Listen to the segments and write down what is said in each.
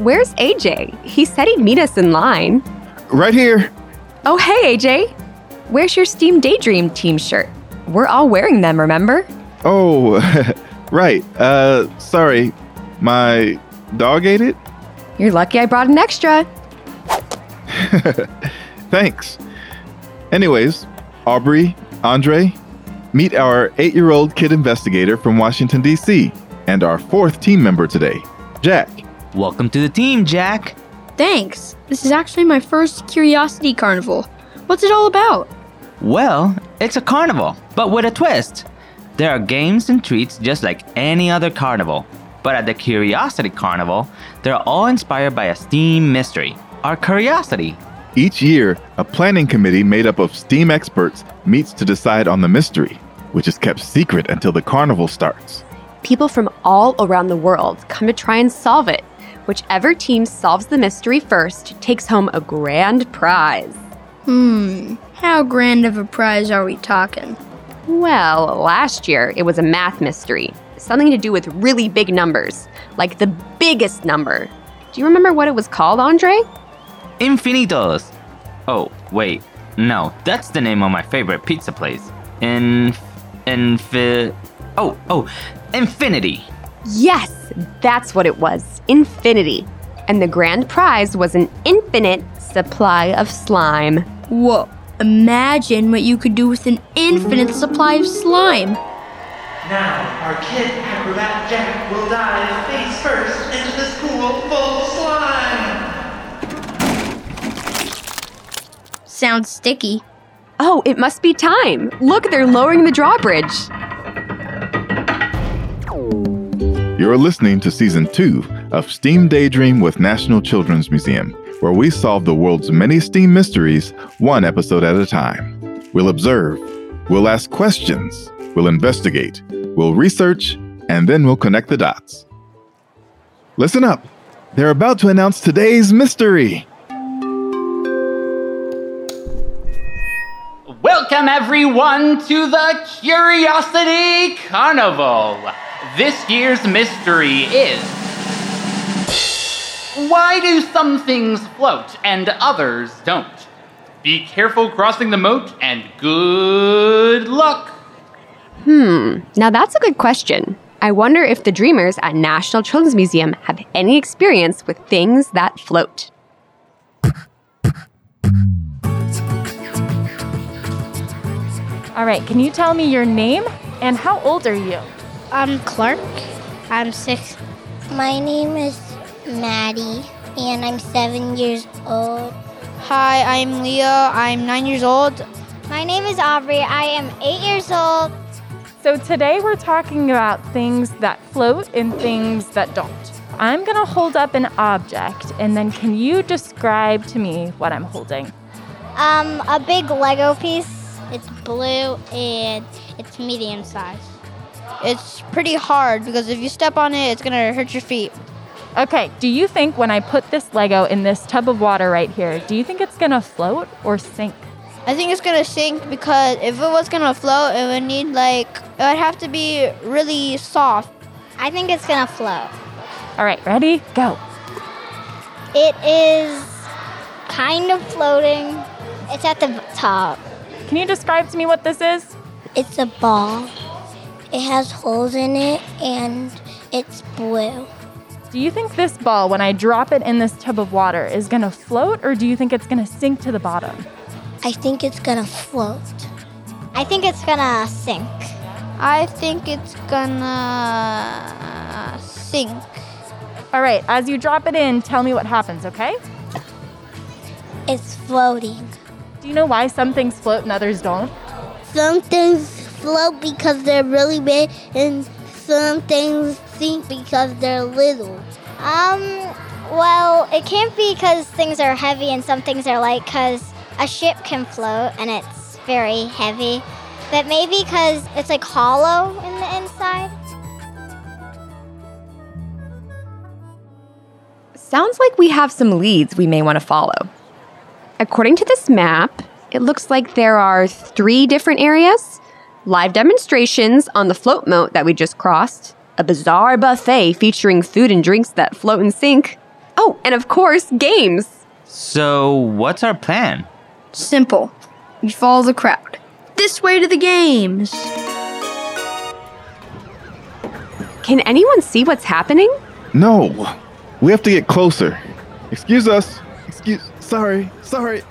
Where's AJ? He said he'd meet us in line. Right here. Oh, hey, AJ. Where's your Steam Daydream team shirt? We're all wearing them, remember? Oh, right. Uh, sorry. My dog ate it? You're lucky I brought an extra. Thanks. Anyways, Aubrey, Andre, meet our eight year old kid investigator from Washington, D.C., and our fourth team member today, Jack. Welcome to the team, Jack. Thanks. This is actually my first Curiosity Carnival. What's it all about? Well, it's a carnival, but with a twist. There are games and treats just like any other carnival. But at the Curiosity Carnival, they're all inspired by a STEAM mystery, our curiosity. Each year, a planning committee made up of STEAM experts meets to decide on the mystery, which is kept secret until the carnival starts. People from all around the world come to try and solve it. Whichever team solves the mystery first takes home a grand prize. Hmm, how grand of a prize are we talking? Well, last year it was a math mystery, something to do with really big numbers, like the biggest number. Do you remember what it was called, Andre? Infinitos. Oh, wait. No, that's the name of my favorite pizza place. In. Infi. Oh, oh, Infinity. Yes, that's what it was infinity. And the grand prize was an infinite supply of slime. Whoa, imagine what you could do with an infinite supply of slime. Now, our kid acrobat Jack will dive face first into this pool full of slime. Sounds sticky. Oh, it must be time. Look, they're lowering the drawbridge. You're listening to season two of STEAM Daydream with National Children's Museum, where we solve the world's many STEAM mysteries one episode at a time. We'll observe, we'll ask questions, we'll investigate, we'll research, and then we'll connect the dots. Listen up. They're about to announce today's mystery. Welcome, everyone, to the Curiosity Carnival. This year's mystery is Why do some things float and others don't? Be careful crossing the moat and good luck. Hmm, now that's a good question. I wonder if the dreamers at National Children's Museum have any experience with things that float. All right, can you tell me your name and how old are you? I'm Clark. I'm six. My name is Maddie, and I'm seven years old. Hi, I'm Leah. I'm nine years old. My name is Aubrey. I am eight years old. So today we're talking about things that float and things that don't. I'm gonna hold up an object, and then can you describe to me what I'm holding? Um, a big Lego piece. It's blue and it's medium size. It's pretty hard because if you step on it, it's gonna hurt your feet. Okay, do you think when I put this Lego in this tub of water right here, do you think it's gonna float or sink? I think it's gonna sink because if it was gonna float, it would need like it would have to be really soft. I think it's gonna float. All right, ready? Go. It is kind of floating. It's at the top. Can you describe to me what this is? It's a ball. It has holes in it and it's blue. Do you think this ball, when I drop it in this tub of water, is gonna float or do you think it's gonna sink to the bottom? I think it's gonna float. I think it's gonna sink. I think it's gonna sink. All right, as you drop it in, tell me what happens, okay? It's floating. Do you know why some things float and others don't? Some things float because they're really big, and some things sink because they're little. Um, well, it can't be because things are heavy and some things are light, because a ship can float and it's very heavy. But maybe because it's like hollow in the inside. Sounds like we have some leads we may want to follow. According to this map, it looks like there are three different areas live demonstrations on the float moat that we just crossed, a bizarre buffet featuring food and drinks that float and sink. Oh, and of course, games. So, what's our plan? Simple. We follow the crowd. This way to the games. Can anyone see what's happening? No, we have to get closer. Excuse us. Excuse. Sorry. Sorry.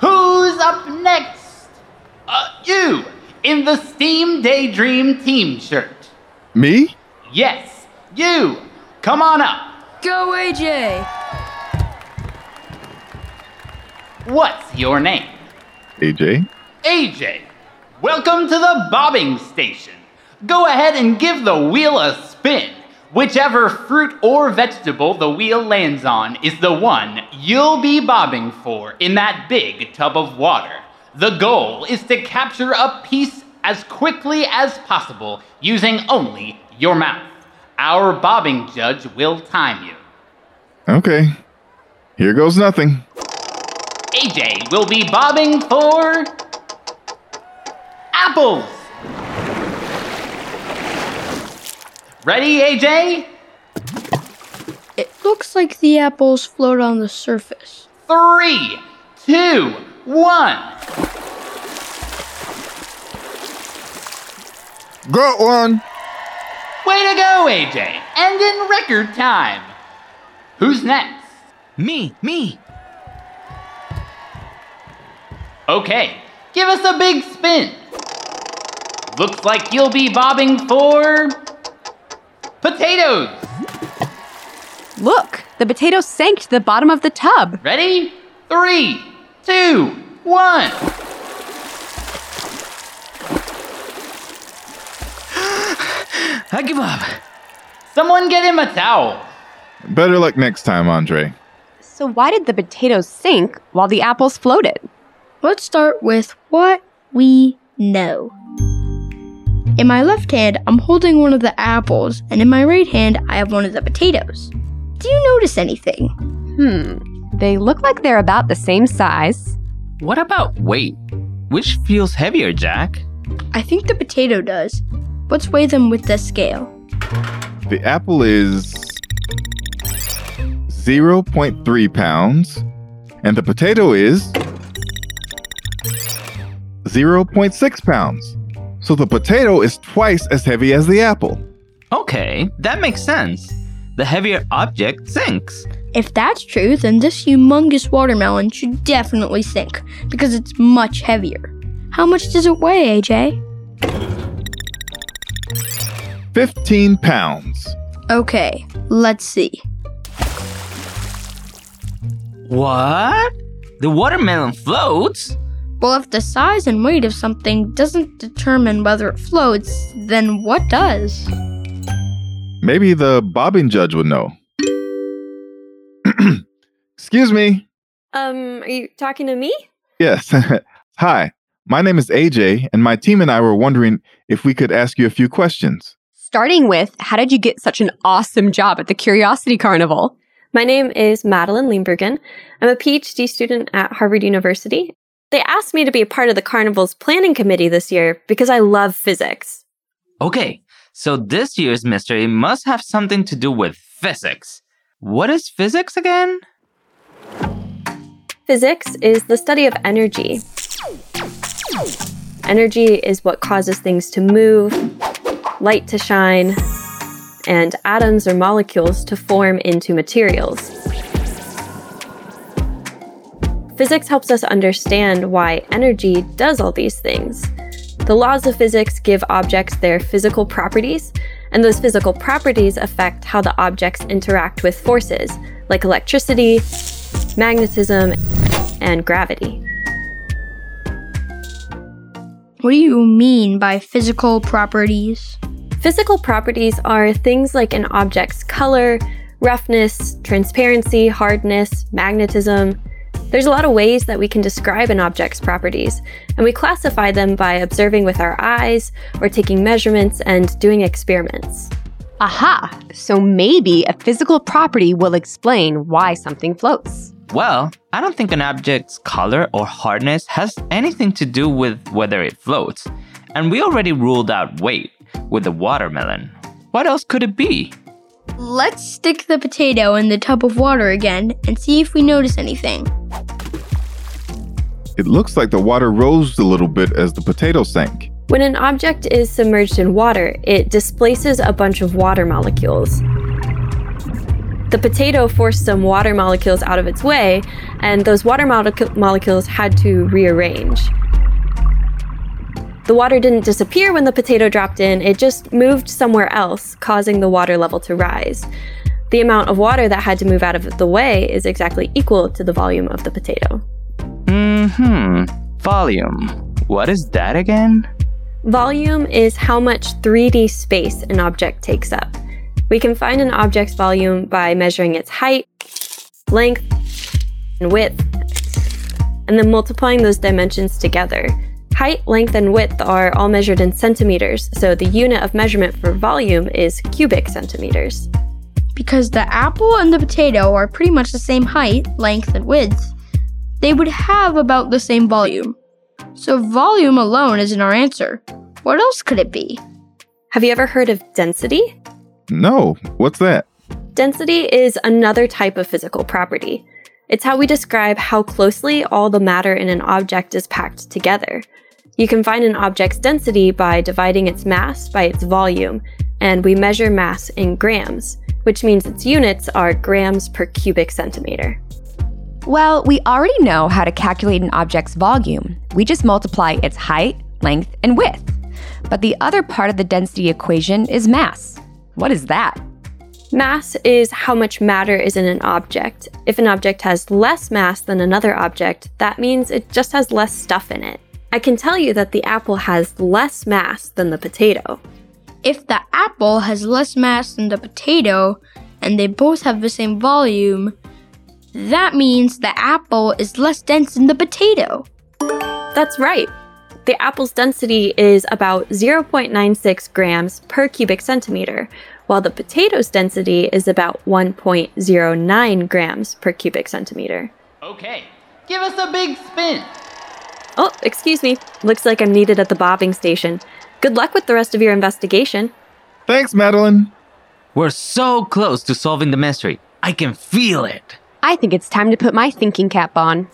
Who's up next? Uh, you, in the Steam Daydream team shirt. Me? Yes, you. Come on up. Go, AJ. What's your name? AJ. AJ. Welcome to the bobbing station. Go ahead and give the wheel a spin. Whichever fruit or vegetable the wheel lands on is the one you'll be bobbing for in that big tub of water. The goal is to capture a piece as quickly as possible using only your mouth. Our bobbing judge will time you. Okay. Here goes nothing. AJ will be bobbing for apples. Ready, AJ? It looks like the apples float on the surface. Three, two, one. Got one. Way to go, AJ! And in record time. Who's next? Me, me. Okay, give us a big spin. Looks like you'll be bobbing for potatoes. Look, the potato sank to the bottom of the tub. Ready? Three, two, one. I give up. Someone get him a towel. Better luck next time, Andre. So, why did the potatoes sink while the apples floated? Let's start with what we know. In my left hand, I'm holding one of the apples, and in my right hand, I have one of the potatoes. Do you notice anything? Hmm, they look like they're about the same size. What about weight? Which feels heavier, Jack? I think the potato does. Let's weigh them with the scale. The apple is 0.3 pounds, and the potato is 0.6 pounds. So the potato is twice as heavy as the apple. Okay, that makes sense. The heavier object sinks. If that's true, then this humongous watermelon should definitely sink because it's much heavier. How much does it weigh, AJ? 15 pounds. Okay, let's see. What? The watermelon floats? Well, if the size and weight of something doesn't determine whether it floats, then what does? Maybe the bobbing judge would know. Excuse me. Um, are you talking to me? Yes. Hi, my name is AJ, and my team and I were wondering if we could ask you a few questions. Starting with, how did you get such an awesome job at the Curiosity Carnival? My name is Madeline Limbergen. I'm a PhD student at Harvard University. They asked me to be a part of the carnival's planning committee this year because I love physics. Okay, so this year's mystery must have something to do with physics. What is physics again? Physics is the study of energy. Energy is what causes things to move, light to shine, and atoms or molecules to form into materials. Physics helps us understand why energy does all these things. The laws of physics give objects their physical properties, and those physical properties affect how the objects interact with forces like electricity, magnetism, and gravity. What do you mean by physical properties? Physical properties are things like an object's color, roughness, transparency, hardness, magnetism. There's a lot of ways that we can describe an object's properties, and we classify them by observing with our eyes or taking measurements and doing experiments. Aha! So maybe a physical property will explain why something floats. Well, I don't think an object's color or hardness has anything to do with whether it floats. And we already ruled out weight with the watermelon. What else could it be? Let's stick the potato in the tub of water again and see if we notice anything. It looks like the water rose a little bit as the potato sank. When an object is submerged in water, it displaces a bunch of water molecules. The potato forced some water molecules out of its way, and those water molecu- molecules had to rearrange. The water didn't disappear when the potato dropped in, it just moved somewhere else, causing the water level to rise. The amount of water that had to move out of the way is exactly equal to the volume of the potato. Hmm. Volume. What is that again? Volume is how much 3D space an object takes up. We can find an object's volume by measuring its height, length, and width, and then multiplying those dimensions together. Height, length, and width are all measured in centimeters, so the unit of measurement for volume is cubic centimeters. Because the apple and the potato are pretty much the same height, length, and width, they would have about the same volume. So volume alone isn't our answer. What else could it be? Have you ever heard of density? No, what's that? Density is another type of physical property. It's how we describe how closely all the matter in an object is packed together. You can find an object's density by dividing its mass by its volume, and we measure mass in grams, which means its units are grams per cubic centimeter. Well, we already know how to calculate an object's volume. We just multiply its height, length, and width. But the other part of the density equation is mass. What is that? Mass is how much matter is in an object. If an object has less mass than another object, that means it just has less stuff in it. I can tell you that the apple has less mass than the potato. If the apple has less mass than the potato, and they both have the same volume, that means the apple is less dense than the potato. That's right. The apple's density is about 0.96 grams per cubic centimeter, while the potato's density is about 1.09 grams per cubic centimeter. Okay, give us a big spin. Oh, excuse me. Looks like I'm needed at the bobbing station. Good luck with the rest of your investigation. Thanks, Madeline. We're so close to solving the mystery. I can feel it. I think it's time to put my thinking cap on.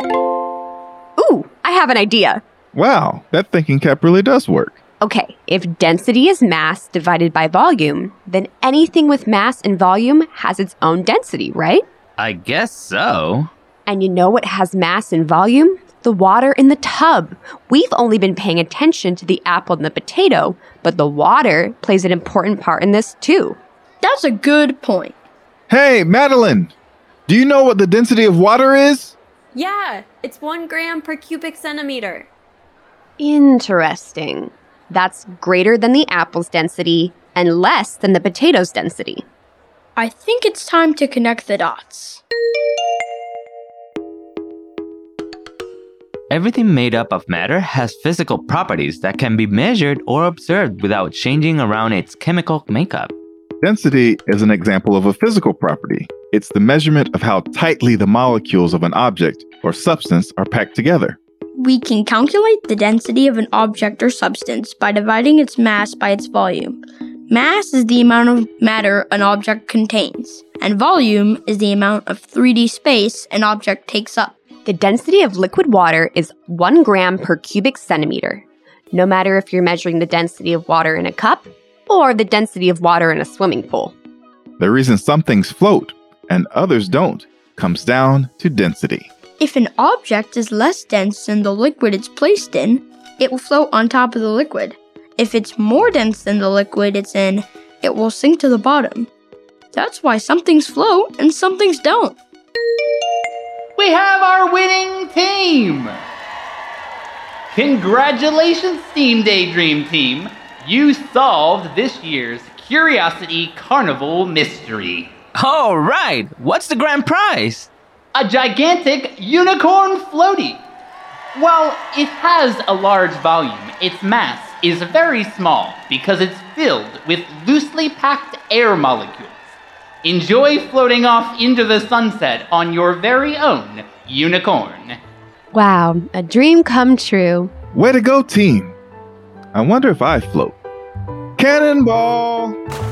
Ooh, I have an idea. Wow, that thinking cap really does work. Okay, if density is mass divided by volume, then anything with mass and volume has its own density, right? I guess so. And you know what has mass and volume? The water in the tub. We've only been paying attention to the apple and the potato, but the water plays an important part in this too. That's a good point. Hey, Madeline, do you know what the density of water is? Yeah, it's one gram per cubic centimeter. Interesting. That's greater than the apple's density and less than the potato's density. I think it's time to connect the dots. Everything made up of matter has physical properties that can be measured or observed without changing around its chemical makeup. Density is an example of a physical property. It's the measurement of how tightly the molecules of an object or substance are packed together. We can calculate the density of an object or substance by dividing its mass by its volume. Mass is the amount of matter an object contains, and volume is the amount of 3D space an object takes up. The density of liquid water is 1 gram per cubic centimeter, no matter if you're measuring the density of water in a cup or the density of water in a swimming pool. The reason some things float and others don't comes down to density. If an object is less dense than the liquid it's placed in, it will float on top of the liquid. If it's more dense than the liquid it's in, it will sink to the bottom. That's why some things float and some things don't. We have our winning team! Congratulations, Steam Daydream Team! You solved this year's Curiosity Carnival mystery. All right, what's the grand prize? A gigantic unicorn floaty. While it has a large volume, its mass is very small because it's filled with loosely packed air molecules. Enjoy floating off into the sunset on your very own unicorn. Wow, a dream come true. Way to go, team! I wonder if I float. Cannonball!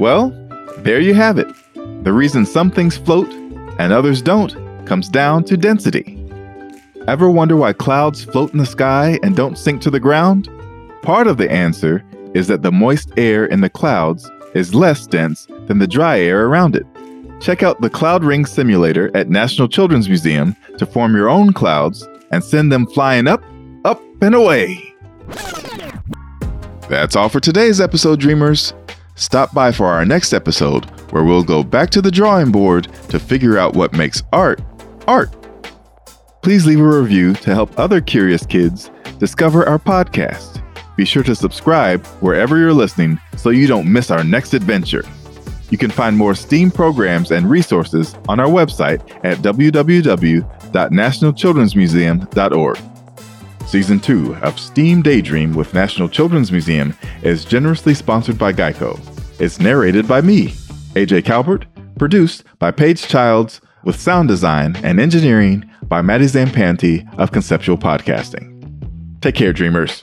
Well, there you have it. The reason some things float and others don't comes down to density. Ever wonder why clouds float in the sky and don't sink to the ground? Part of the answer is that the moist air in the clouds is less dense than the dry air around it. Check out the Cloud Ring Simulator at National Children's Museum to form your own clouds and send them flying up, up, and away. That's all for today's episode, Dreamers. Stop by for our next episode where we'll go back to the drawing board to figure out what makes art art. Please leave a review to help other curious kids discover our podcast. Be sure to subscribe wherever you're listening so you don't miss our next adventure. You can find more STEAM programs and resources on our website at www.nationalchildrensmuseum.org. Season 2 of STEAM Daydream with National Children's Museum is generously sponsored by Geico. It's narrated by me, AJ Calvert, produced by Paige Childs, with sound design and engineering by Maddie Zampanti of Conceptual Podcasting. Take care, dreamers.